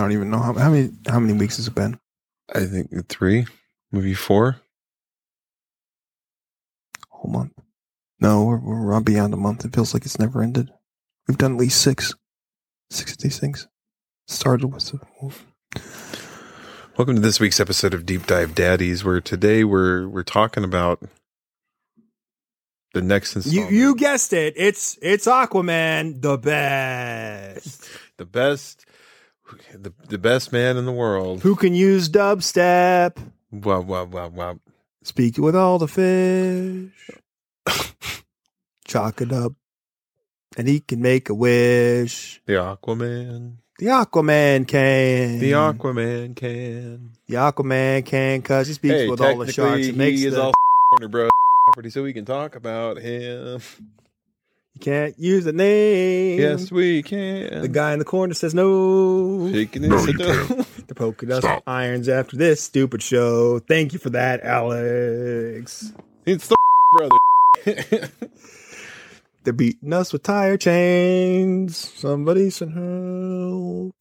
don't even know how, how many how many weeks has it been. I think three, maybe four. whole month. No, we're, we're on beyond a month. It feels like it's never ended. We've done at least six, six of these things. Started with the Welcome to this week's episode of Deep Dive Daddies, where today we're we're talking about the next You installment. you guessed it. It's it's Aquaman, the best. the best, the the best man in the world. Who can use dubstep? Wow, wow, wow, wow. Speak with all the fish. Chalk it up. And he can make a wish. The Aquaman. The Aquaman can. The Aquaman can. The Aquaman can because he speaks Hey, with all the sharks. It makes he is the, all Warner Bros. property, so we can talk about him. You can't use the name. Yes, we can. The guy in the corner says no. shaking his head. The polka dot irons after this stupid show. Thank you for that, Alex. It's the brother. They're beating us with tire chains. Somebody send help.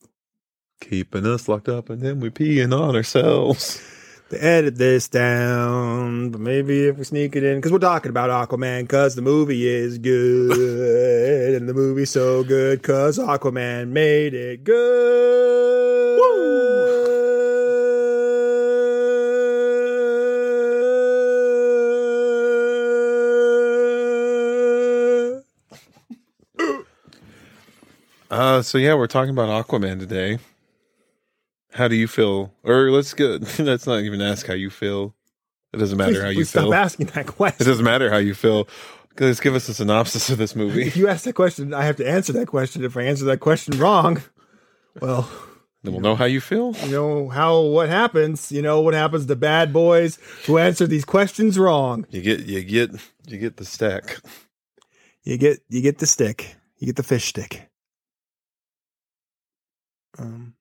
Keeping us locked up, and then we peeing on ourselves. They edit this down, but maybe if we sneak it in, because we're talking about Aquaman, because the movie is good, and the movie's so good, because Aquaman made it good. Uh, so yeah, we're talking about Aquaman today. How do you feel? Or let's go. Let's not even ask how you feel. It doesn't matter Please- how you feel. Stop asking that question. It doesn't matter how you feel. Just give us a synopsis of this movie. If you ask that question, I have to answer that question. If I answer that question wrong, well, then we'll know how you feel. you know how what happens. You know what happens to bad boys who answer these questions wrong. You get, you get, you get the stack. You get you get the stick. You get the fish stick. Um.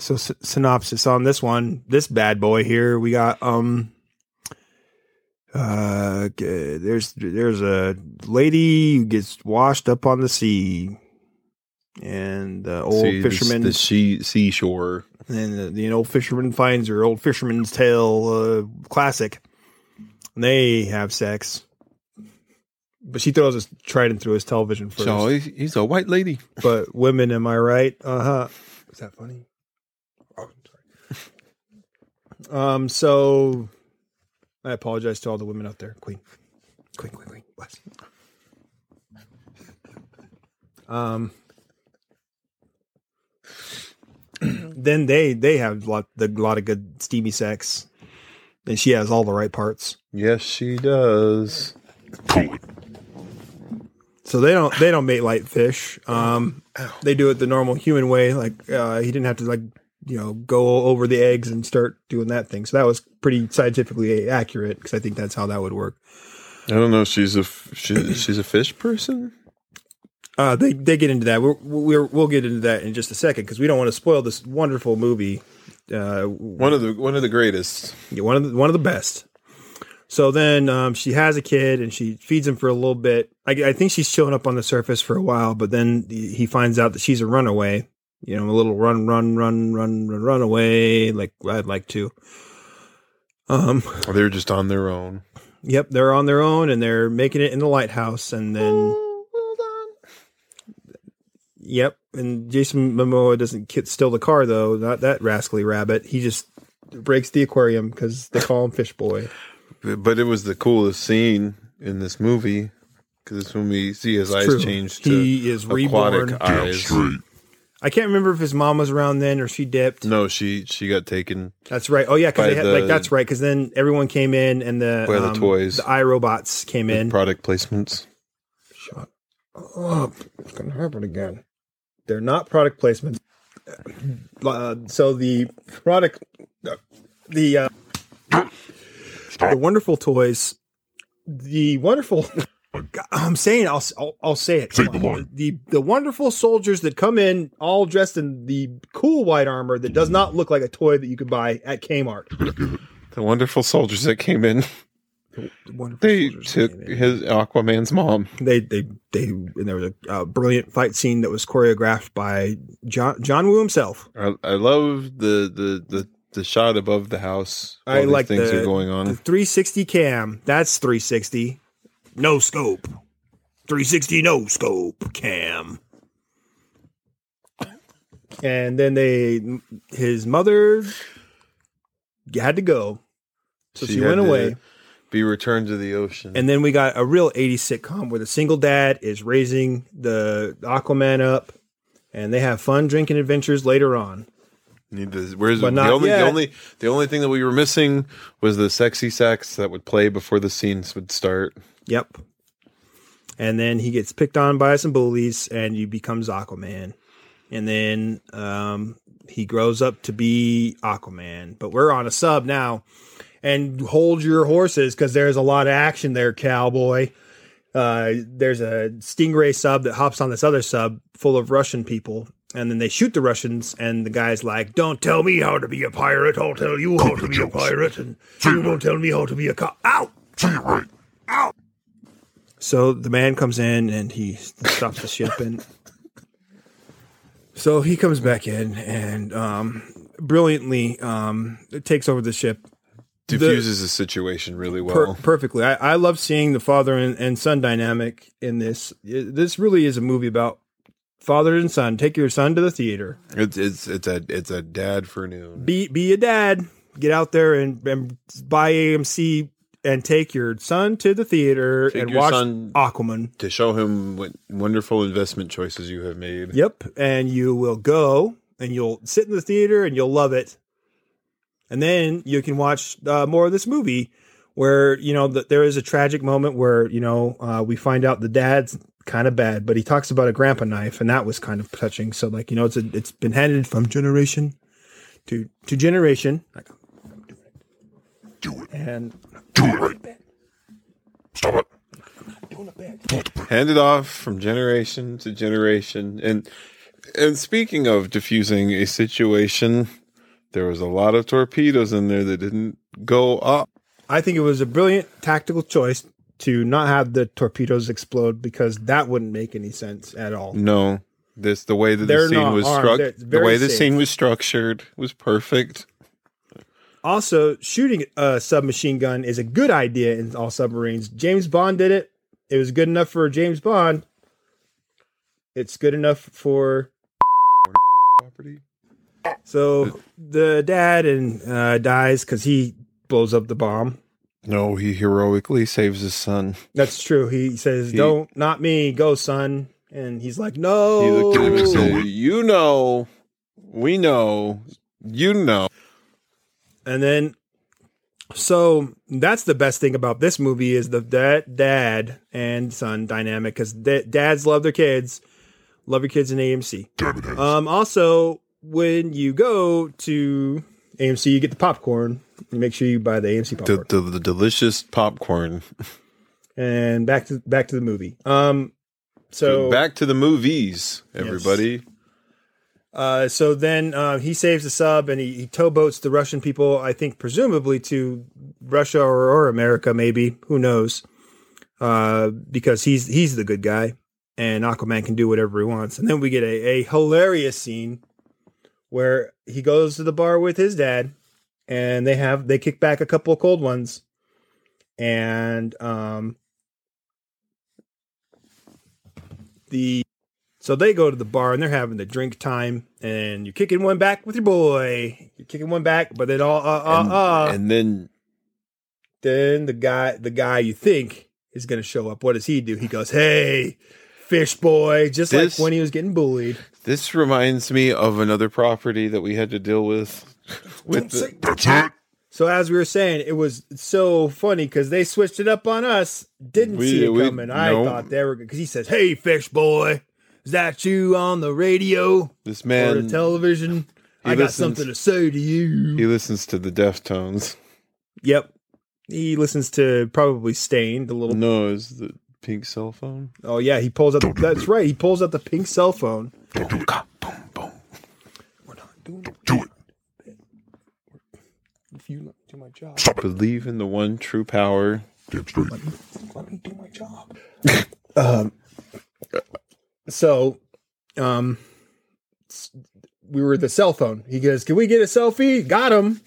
So s- synopsis on this one, this bad boy here, we got um. Uh, there's there's a lady who gets washed up on the sea, and the old See, fisherman the she, seashore. and the, the old fisherman finds her old fisherman's tale uh, classic and they have sex but she throws his trident through his television first So he's, he's a white lady. but women am i right uh-huh is that funny oh, sorry. Um so i apologize to all the women out there. Queen. Queen queen queen. Bless. Um then they they have a lot the lot of good steamy sex. And she has all the right parts. Yes, she does. so they don't they don't mate light fish. Um they do it the normal human way. Like uh he didn't have to like you know go over the eggs and start doing that thing so that was pretty scientifically accurate because i think that's how that would work I don't know. If she's a she, she's a fish person. uh they they get into that we're, we're we'll get into that in just a second because we don't want to spoil this wonderful movie uh One of the one of the greatest. Yeah, one of the one of the best. So then um, she has a kid and she feeds him for a little bit. I, I think she's chilling up on the surface for a while, but then he he finds out that she's a runaway. You know, a little run, run, run, run, run, run away. Like I'd like to. Um. They're just on their own. Yep, they're on their own and they're making it in the lighthouse, and then. Yep, and Jason Momoa doesn't ki- steal the car though. Not that rascally rabbit. He just breaks the aquarium because they call him Fish Boy. But it was the coolest scene in this movie because it's when we see his eyes True. change to He is aquatic reborn. eyes. I can't remember if his mom was around then or she dipped. No, she she got taken. That's right. Oh yeah, because they had like that's right. Because then everyone came in and the By the um, toys. the iRobots came with in. Product placements. Shut up! It's gonna happen again. They're not product placements. Uh, so the product, the uh, the wonderful toys, the wonderful. God, I'm saying I'll I'll, I'll say it. Say the line. The the wonderful soldiers that come in all dressed in the cool white armor that does not look like a toy that you could buy at Kmart. The wonderful soldiers that came in The Wonderful They took his Aquaman's mom. They they they and there was a uh, brilliant fight scene that was choreographed by John John Woo himself. I, I love the, the the the shot above the house. I while these like things the- are going on. The 360 cam, that's 360. No scope. 360 no scope cam. And then they his mother had to go. So she, had went away. Be returned to the ocean. And then we got a real 80s sitcom where the single dad is raising the Aquaman up and they have fun drinking adventures later on. Need to, where's But the not only yet. the only the only thing that we were missing was the sexy sex that would play before the scenes would start. Yep. And then he gets picked on by some bullies and he becomes Aquaman. And then um, he grows up to be Aquaman. But we're on a sub now. And hold your horses because there's a lot of action there, cowboy. Uh, there's a Stingray sub that hops on this other sub full of Russian people. And then they shoot the Russians, and the guy's like, Don't tell me how to be a pirate. I'll tell you how to be a pirate. And you won't tell me how to be a cop. Ow! So the man comes in and he stops the ship and so he comes back in and um, brilliantly um, takes over the ship Diffuses the, situation really per- well. perfectly. I, I love seeing the father and, and son dynamic in this. It- this really is a movie about father and son. Take your son to the theater. It's it's it's a it's a dad for noon. Be be a dad. Get out there and, and buy AMC and take your son to the theater Take and watch Aquaman. to show him what wonderful investment choices you have made. Yep. And you will go and you'll sit in the theater and you'll love it. And then you can watch uh, more of this movie where, you know, the, there is a tragic moment where, you know, uh, we find out the dad's kind of bad, but he talks about a grandpa knife and that was kind of touching. So like, you know, it's a, it's been handed from generation to, to generation. Like, Do it. and Do it right. Stop it. handed off from generation to generation and and speaking of diffusing a situation there was a lot of torpedoes in there that didn't go up I think it was a brilliant tactical choice to not have the torpedoes explode because that wouldn't make any sense at all. no this the way that They're the scene was struck the way the scene was structured was perfect Also, shooting a submachine gun is a good idea in all submarines. James Bond did it. It was good enough for James Bond. It's good enough for property so the dad and uh, dies because he blows up the bomb. no he heroically saves his son That's true. He says, He- "Don't, not me, go, son." And he's like, "No." he looked at him said you know we know you know And then, so that's the best thing about this movie is the dad, dad and son dynamic because dads love their kids, love your kids in AMC. Damn it, Hayes. Um, also, when you go to AMC, you get the popcorn. You make sure you buy the AMC the, popcorn. the, the delicious popcorn and back to back to the movie. Um, so back to the movies everybody Uh, so then uh, he saves the sub and he, he towboats the Russian people, I think, presumably to Russia or, or America, maybe. Who knows? Uh, because he's he's the good guy and Aquaman can do whatever he wants. And then we get a, a hilarious scene where he goes to the bar with his dad and they have they kick back a couple of cold ones and um the so they go to the bar and they're having the drink time, and you're kicking one back with your boy. You're kicking one back, but then all uh uh and, uh. and then then the guy, the guy you think is going to show up. What does he do? He goes, "Hey, fish boy," just This- like when he was getting bullied. this reminds me of another property that we had to deal with with the. So as we were saying, it was so funny because they switched it up on us. Didn't We- see it we- coming. I thought they were good because he says, "Hey, fish boy, is that you on the radio this or man the television? he I got something to say to you." he listens to the Deftones. Yep. He listens to probably Stain, the little. No, is the pink cell phone. Oh yeah, he pulls out. That's right. He pulls out the pink cell phone. Don't do it. Boom, boom. We're not doing it. Do it. If you do my job. Stop it. Believe in the one true power. Damn straight. let me do my job. um, so, um, we were at the cell phone. He goes, "Can we get a selfie?" Got him.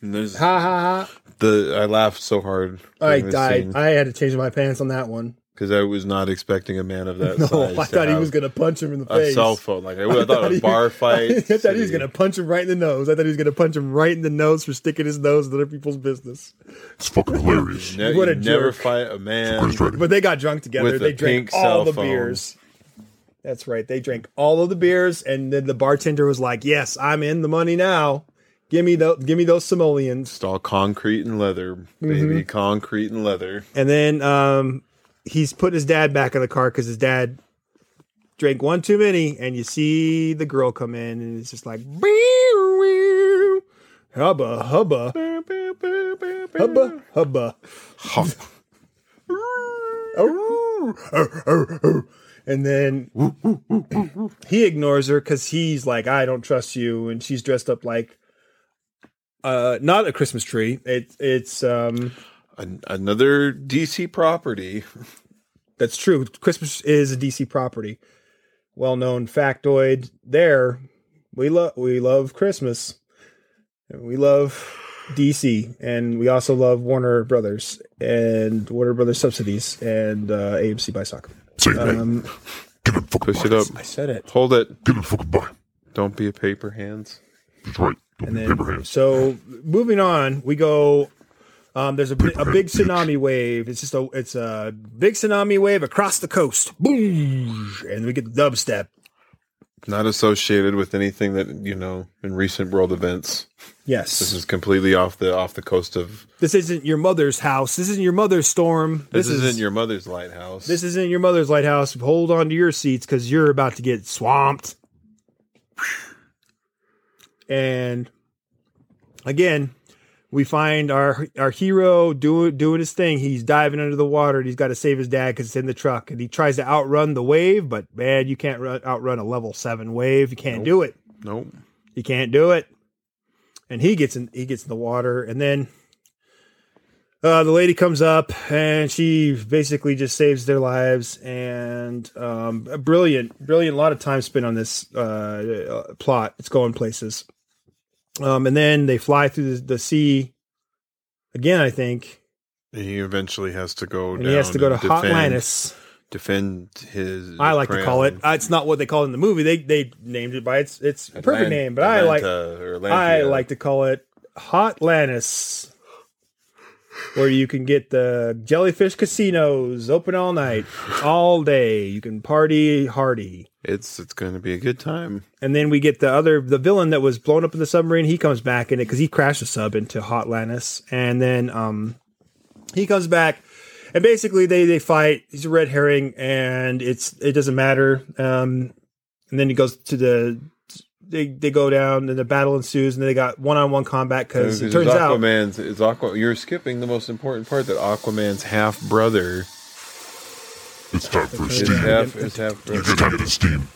And there's Ha ha ha! the I laughed so hard. I died. I had to change my pants on that one. because I was not expecting a man of that No, size. I to thought he was gonna punch him in the a face. A cell phone. Like I, I thought a he- bar fight. I thought he was gonna punch him right in the nose. I thought he was gonna punch him right in the nose for sticking his nose in other people's business. It's fucking hilarious. Ne- What a you never jerk. fight a man. But they got drunk together. With a they drank pink all cell the phone. beers. That's right. They drank all of the beers, and then the bartender was like, "Yes, I'm in the money now. Give me the, give me those simoleons." It's all concrete and leather, baby. Mm-hmm. Concrete and leather. And then um, he's put his dad back in the car because his dad drank one too many. And you see the girl come in, and it's just like, hubba hubba hubba hubba. And then he ignores her because he's like, I don't trust you, and she's dressed up like uh not a Christmas tree. It it's um An- another DC property. that's true. Christmas is a DC property. Well known factoid there. We love we love Christmas. And We love DC and we also love Warner Brothers and Warner Brothers subsidies and uh, AMC by stock. Say your name. Um, Get in fucking Push it up. I said it. Hold it. Get in fucking by. Don't be a paper hands. That's right. Don't And be then, paper hands. so moving on, we go. Um, there's a, bi- a big tsunami wave. It's just a it's a big tsunami wave across the coast. Boom, and we get the dubstep. Not associated with anything that you know in recent world events. Yes, This is completely off the off the coast of. this isn't your mother's house. This isn't your mother's storm. This, This, isn't is your mother's lighthouse. This isn't your mother's lighthouse. Hold on to your seats because you're about to get swamped. And again, we find our our hero doing doing his thing. He's diving under the water and he's got to save his dad because it's in the truck. And he tries to outrun the wave, but man, you can't run, outrun a level seven wave. You can't do it. nope. You can't do it. And he gets in he gets in the water and then uh, the lady comes up and she basically just saves their lives and um, a brilliant brilliant lot of time spent on this uh, uh, plot it's going places um, and then they fly through the, the sea again i think And he eventually has to go. and he has to go to hot defend, Atlantis. Defend his. i like to call it uh, it's not what they call it in the movie they they named it by its its perfect name but i like I like to call it Hot Lannis, where you can get the jellyfish casinos open all night, all day. You can party hardy. It's it's going to be a good time. And then we get the other, the villain that was blown up in the submarine. He comes back in it because he crashed the sub into Hot Lannis. And then um, he comes back. And basically, they they fight. He's a red herring, and it's it doesn't matter. Um, and then he goes to the they they go down, and the battle ensues, and they got one on one combat because it turns out Aquaman's it's Aqua. You're skipping the most important part that Aquaman's half brother It's time for is steam. half is half It's brother. time for steam.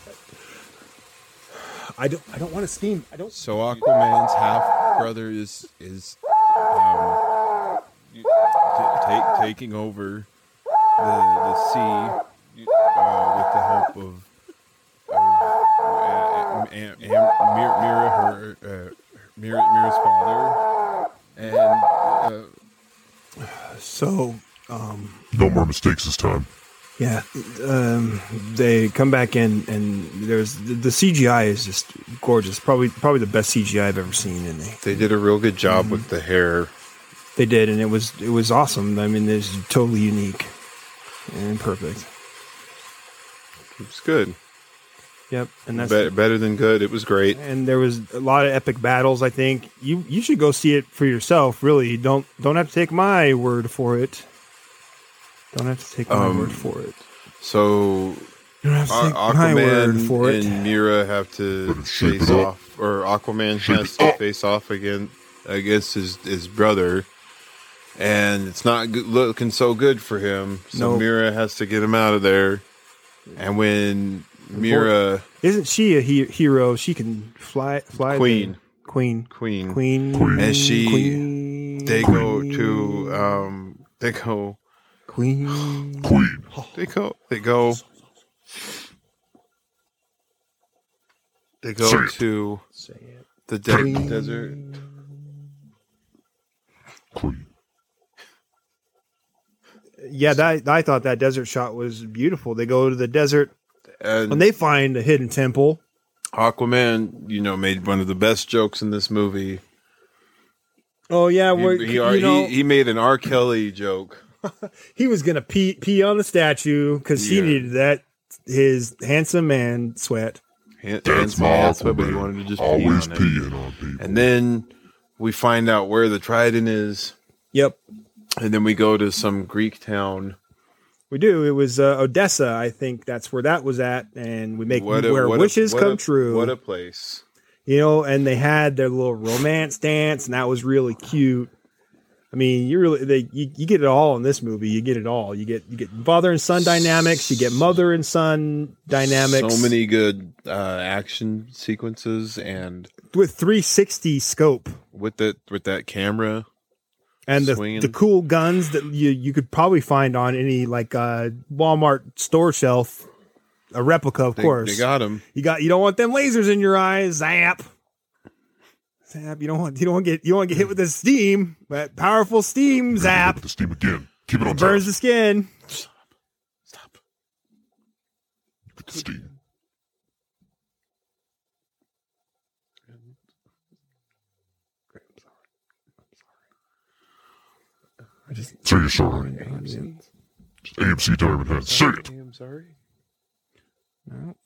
I don't I don't want to steam. I don't. So Aquaman's half brother is is um, t- ta- taking over the the sea uh, with the help of, of uh, Am- Am- Am- Mera, Mera, her uh, Mera, Mera's father, and uh, So um, No more mistakes this time. Yeah, um, they come back in, and there's the, the CGI is just gorgeous. Probably probably the best CGI I've ever seen, and they they did a real good job with the hair. they did, and it was it was awesome. I mean, it's totally unique and perfect. It's good, Yep, and that's Be- better than good. It was great. and there was a lot of epic battles. I think you you should go see it for yourself. Really, don't don't have to take my word for it. Don't have to take my Um, word for it. So You don't have to A- take my word Aquaman for it. and Mera have to face off, or Aquaman has to face off again against his his brother, and it's not good, looking so good for him. So Nope. Mera has to get him out of there. And when Mera Isn't she a he- hero? She can fly. Fly. Queen. the- Queen. Queen, Queen. Queen. And she- Queen. they go to um, they go, Queen. Queen. they go, they go, they go Say it. to Say it. the de- Queen. desert. Queen. Yeah, that I thought that desert shot was beautiful. They go to the desert And and they find a hidden temple. Aquaman, you know, made one of the best jokes in this movie. Oh yeah, He, he, you he- know, he made an R. Kelly joke. he was gonna pee pee on the statue because he needed that his handsome man sweat. Hand- That's hands my hands, but he wanted to just pee Always on it. peeing on people. And then we find out where the trident is, Yep, and then we go to some Greek town. we do. It was uh, Odessa, I think that's where that was at, and we make What a- where what a- wishes what come a- true. What a place! you know, and they had their little romance dance, and that was really cute. I mean, you really they you, you get it all in this movie. You get it all. You get you get father and son dynamics. You get mother and son dynamics. So many good uh, action sequences, and with 360 scope with that with that camera. and the Swinging. the cool guns that you you could probably find on any like uh Walmart store shelf. A replica, of They, course. they got them. You got you don't want them lasers in your eyes. Zap. Zap. You don't want you don't want to get you don't want to get hit with the steam. That powerful steam zap the steam again. Keep it on burns the skin. Stop. Hit the steam. I just say you're sorry. AMC time in hand. Say it. I'm sorry.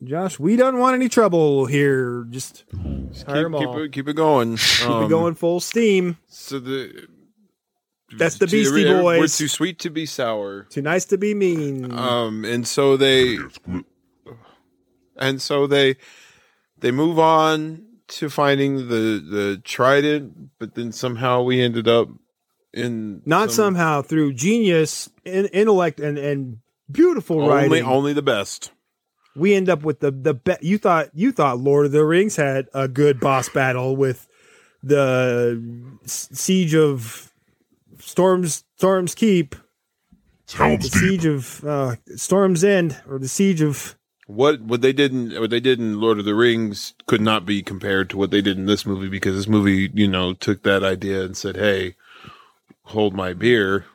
Josh, we don't want any trouble here. Just Just keep, keep it keep it going. keep Um, it going full steam. So the That's the Beastie We're too sweet to be sour. Too nice to be mean. Um, and so they and so they they move on to finding the the trident, but then somehow we ended up in Not some- somehow through genius, in, intellect, and and beautiful only writing. only the best. We end up with the the be- you thought you thought Lord of the Rings had a good boss battle with the S- siege of Storms Storms Keep, the Deep. siege of uh, Storms End, or the siege of What what they did in what they did in Lord of the Rings could not be compared to what they did in this movie because this movie, you know, took that idea and said, "Hey, hold my beer."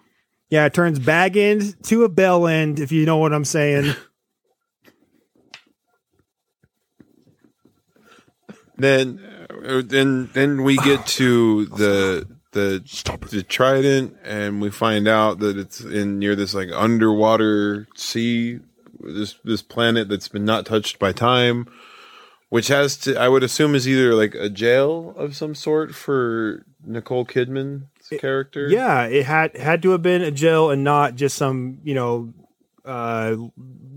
yeah, it turns bag end to a bell end if you know what I'm saying. Then uh, then then we get to the the the trident and we find out that it's in near this like underwater sea this this planet that's been not touched by time which has to i would assume is either like a jail of some sort for nicole kidman's character. yeah, it had had to have been a jail and not just some you know uh,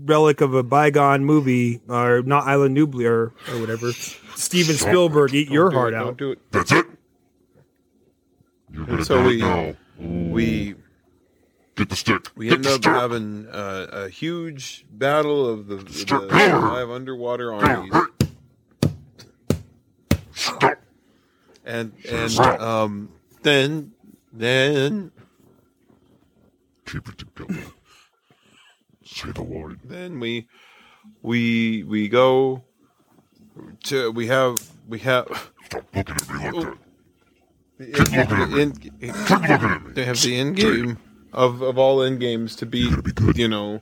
relic of a bygone movie or not Island Nuclear or whatever. Steven Spielberg, eat your Don't do heart it, out. don't do it That's it. You're gonna so do we- it now. we Get the stick. we Get end up stick. having uh, a huge battle of the, the Stop. five underwater armies Stop. and and um then then Keep it together. Say the line. then we we we go to we have we have Stop looking at me like oh. that. the looking at me. end, Keep looking at me. they have the end game of of all end games to be be good. you know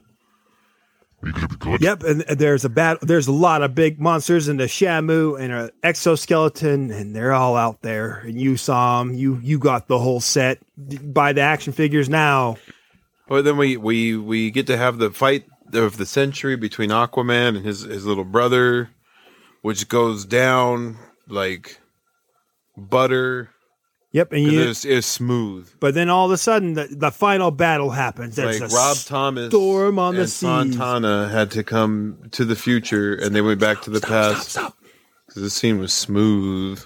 Are you gonna be good? Yep, and there's a bat. There's a lot of big monsters and a Shamu and an exoskeleton, and they're all out there. And you saw them. You you got the whole set. Buy the action figures now. But then we we we get to have the fight of the century between Aquaman and his his little brother which goes down like butter Yep, and 'cause you. it's, it's smooth But then all of a sudden, the, the final battle happens. There's like a Rob Thomas storm on the and seas. Fontana had to come to the future and they went back to the past. Because this scene was smooth.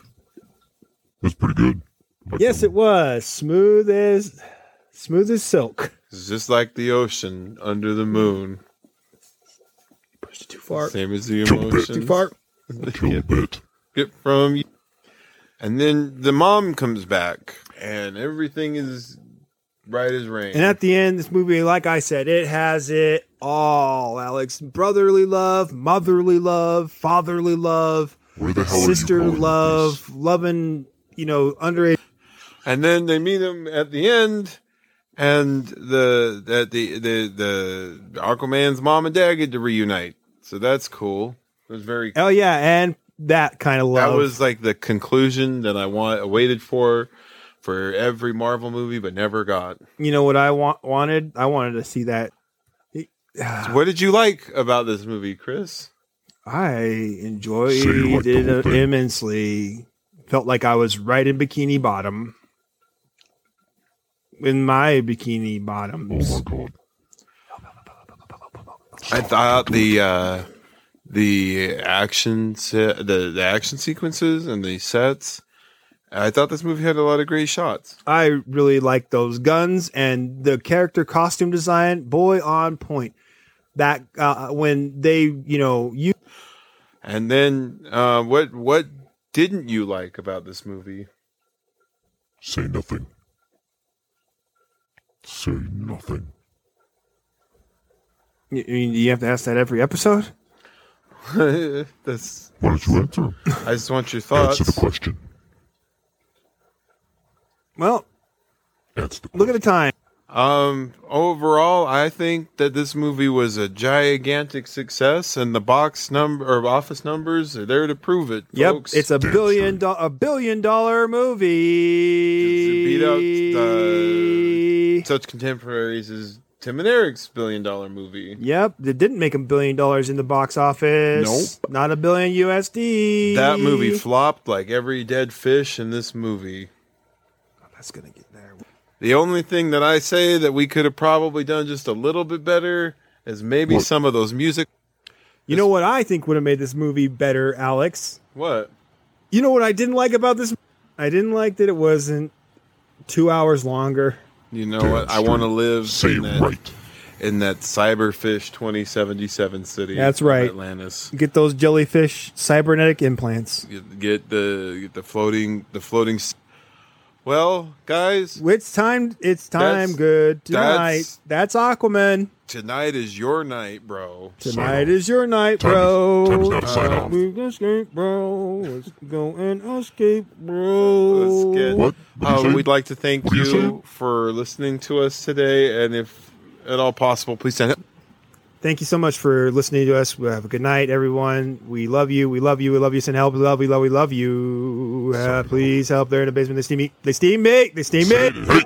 That's pretty good. Yes, it was smooth as smooth as silk. It's just like the ocean under the hmm. moon. Pushed it too far. Same as the Too bit. emotions. Too far. Kill a bit. Get from you. And then the mom comes back and everything is Right as rain. And at the end, this movie, like I said, it has it all, Alex. Brotherly love, motherly love, fatherly love, Where the hell sister are you love, loving, you know, underage. and then they meet him at the end, and the that the the the Aquaman's mom and dad get to reunite. So that's cool. It was very. Oh, yeah. And that kind of love. That was like the conclusion that I want waited for for every Marvel movie, but never got. you know what I want, wanted? I wanted to see that. What did you like about this movie, Chris? I enjoyed So you liked the it immensely. Felt like I was right in Bikini Bottom. In my Bikini? Bottoms. Oh my god. I thought the uh, the action se- the the action sequences and the sets. I thought this movie had a lot of great shots. I really like those guns and the character costume design. Boy, on point. That uh, when they, you know, you And then, uh, what what didn't you like about this movie? Say nothing. Say nothing. you, you have to ask that every episode. That's. Why don't you answer? I just want your thoughts. Answer the thoughts. question. Well, Answer the look at the time. Um, overall, I think that this movie was a gigantic success, and the box number or office numbers are there to prove it. Yep, folks. it's a billion do- a billion dollar movie. Does it beat out the- such contemporaries as Tim and Eric's billion dollar movie. Yep, it didn't make a billion dollars in the box office. Nope. not a billion USD. That movie flopped like every dead fish in this movie. That's gonna get there. The only thing that I say that we could have probably done just a little bit better is maybe What? some of those music. You know what I think would have made this movie better, Alex? What? You know what I didn't like about this? I didn't like that it wasn't two hours longer. You know Damn what? I want to live Say in that, right. in that Cyberfish 2077 city. That's right. Atlantis. Get those jellyfish cybernetic implants. Get, get the get the floating the floating. S- Well, guys, It's time. It's time. That's- good tonight. that's- That's, Aquaman. tonight is your night, bro. Tonight is your night, Time is- bro. time is now to sign Time off. We can escape, bro. Let's go and escape, bro. Let's get. What? What'd you Uh, say? we'd like to thank What'd you you for listening to us today, and if at all possible, please send it. Thank you so much for listening to us. We have a good night, everyone. We love you. We love you. We love you. Send help. We love. We love. We love you. Uh, please help. They're in the basement. They steam me. They steam me. They steam me.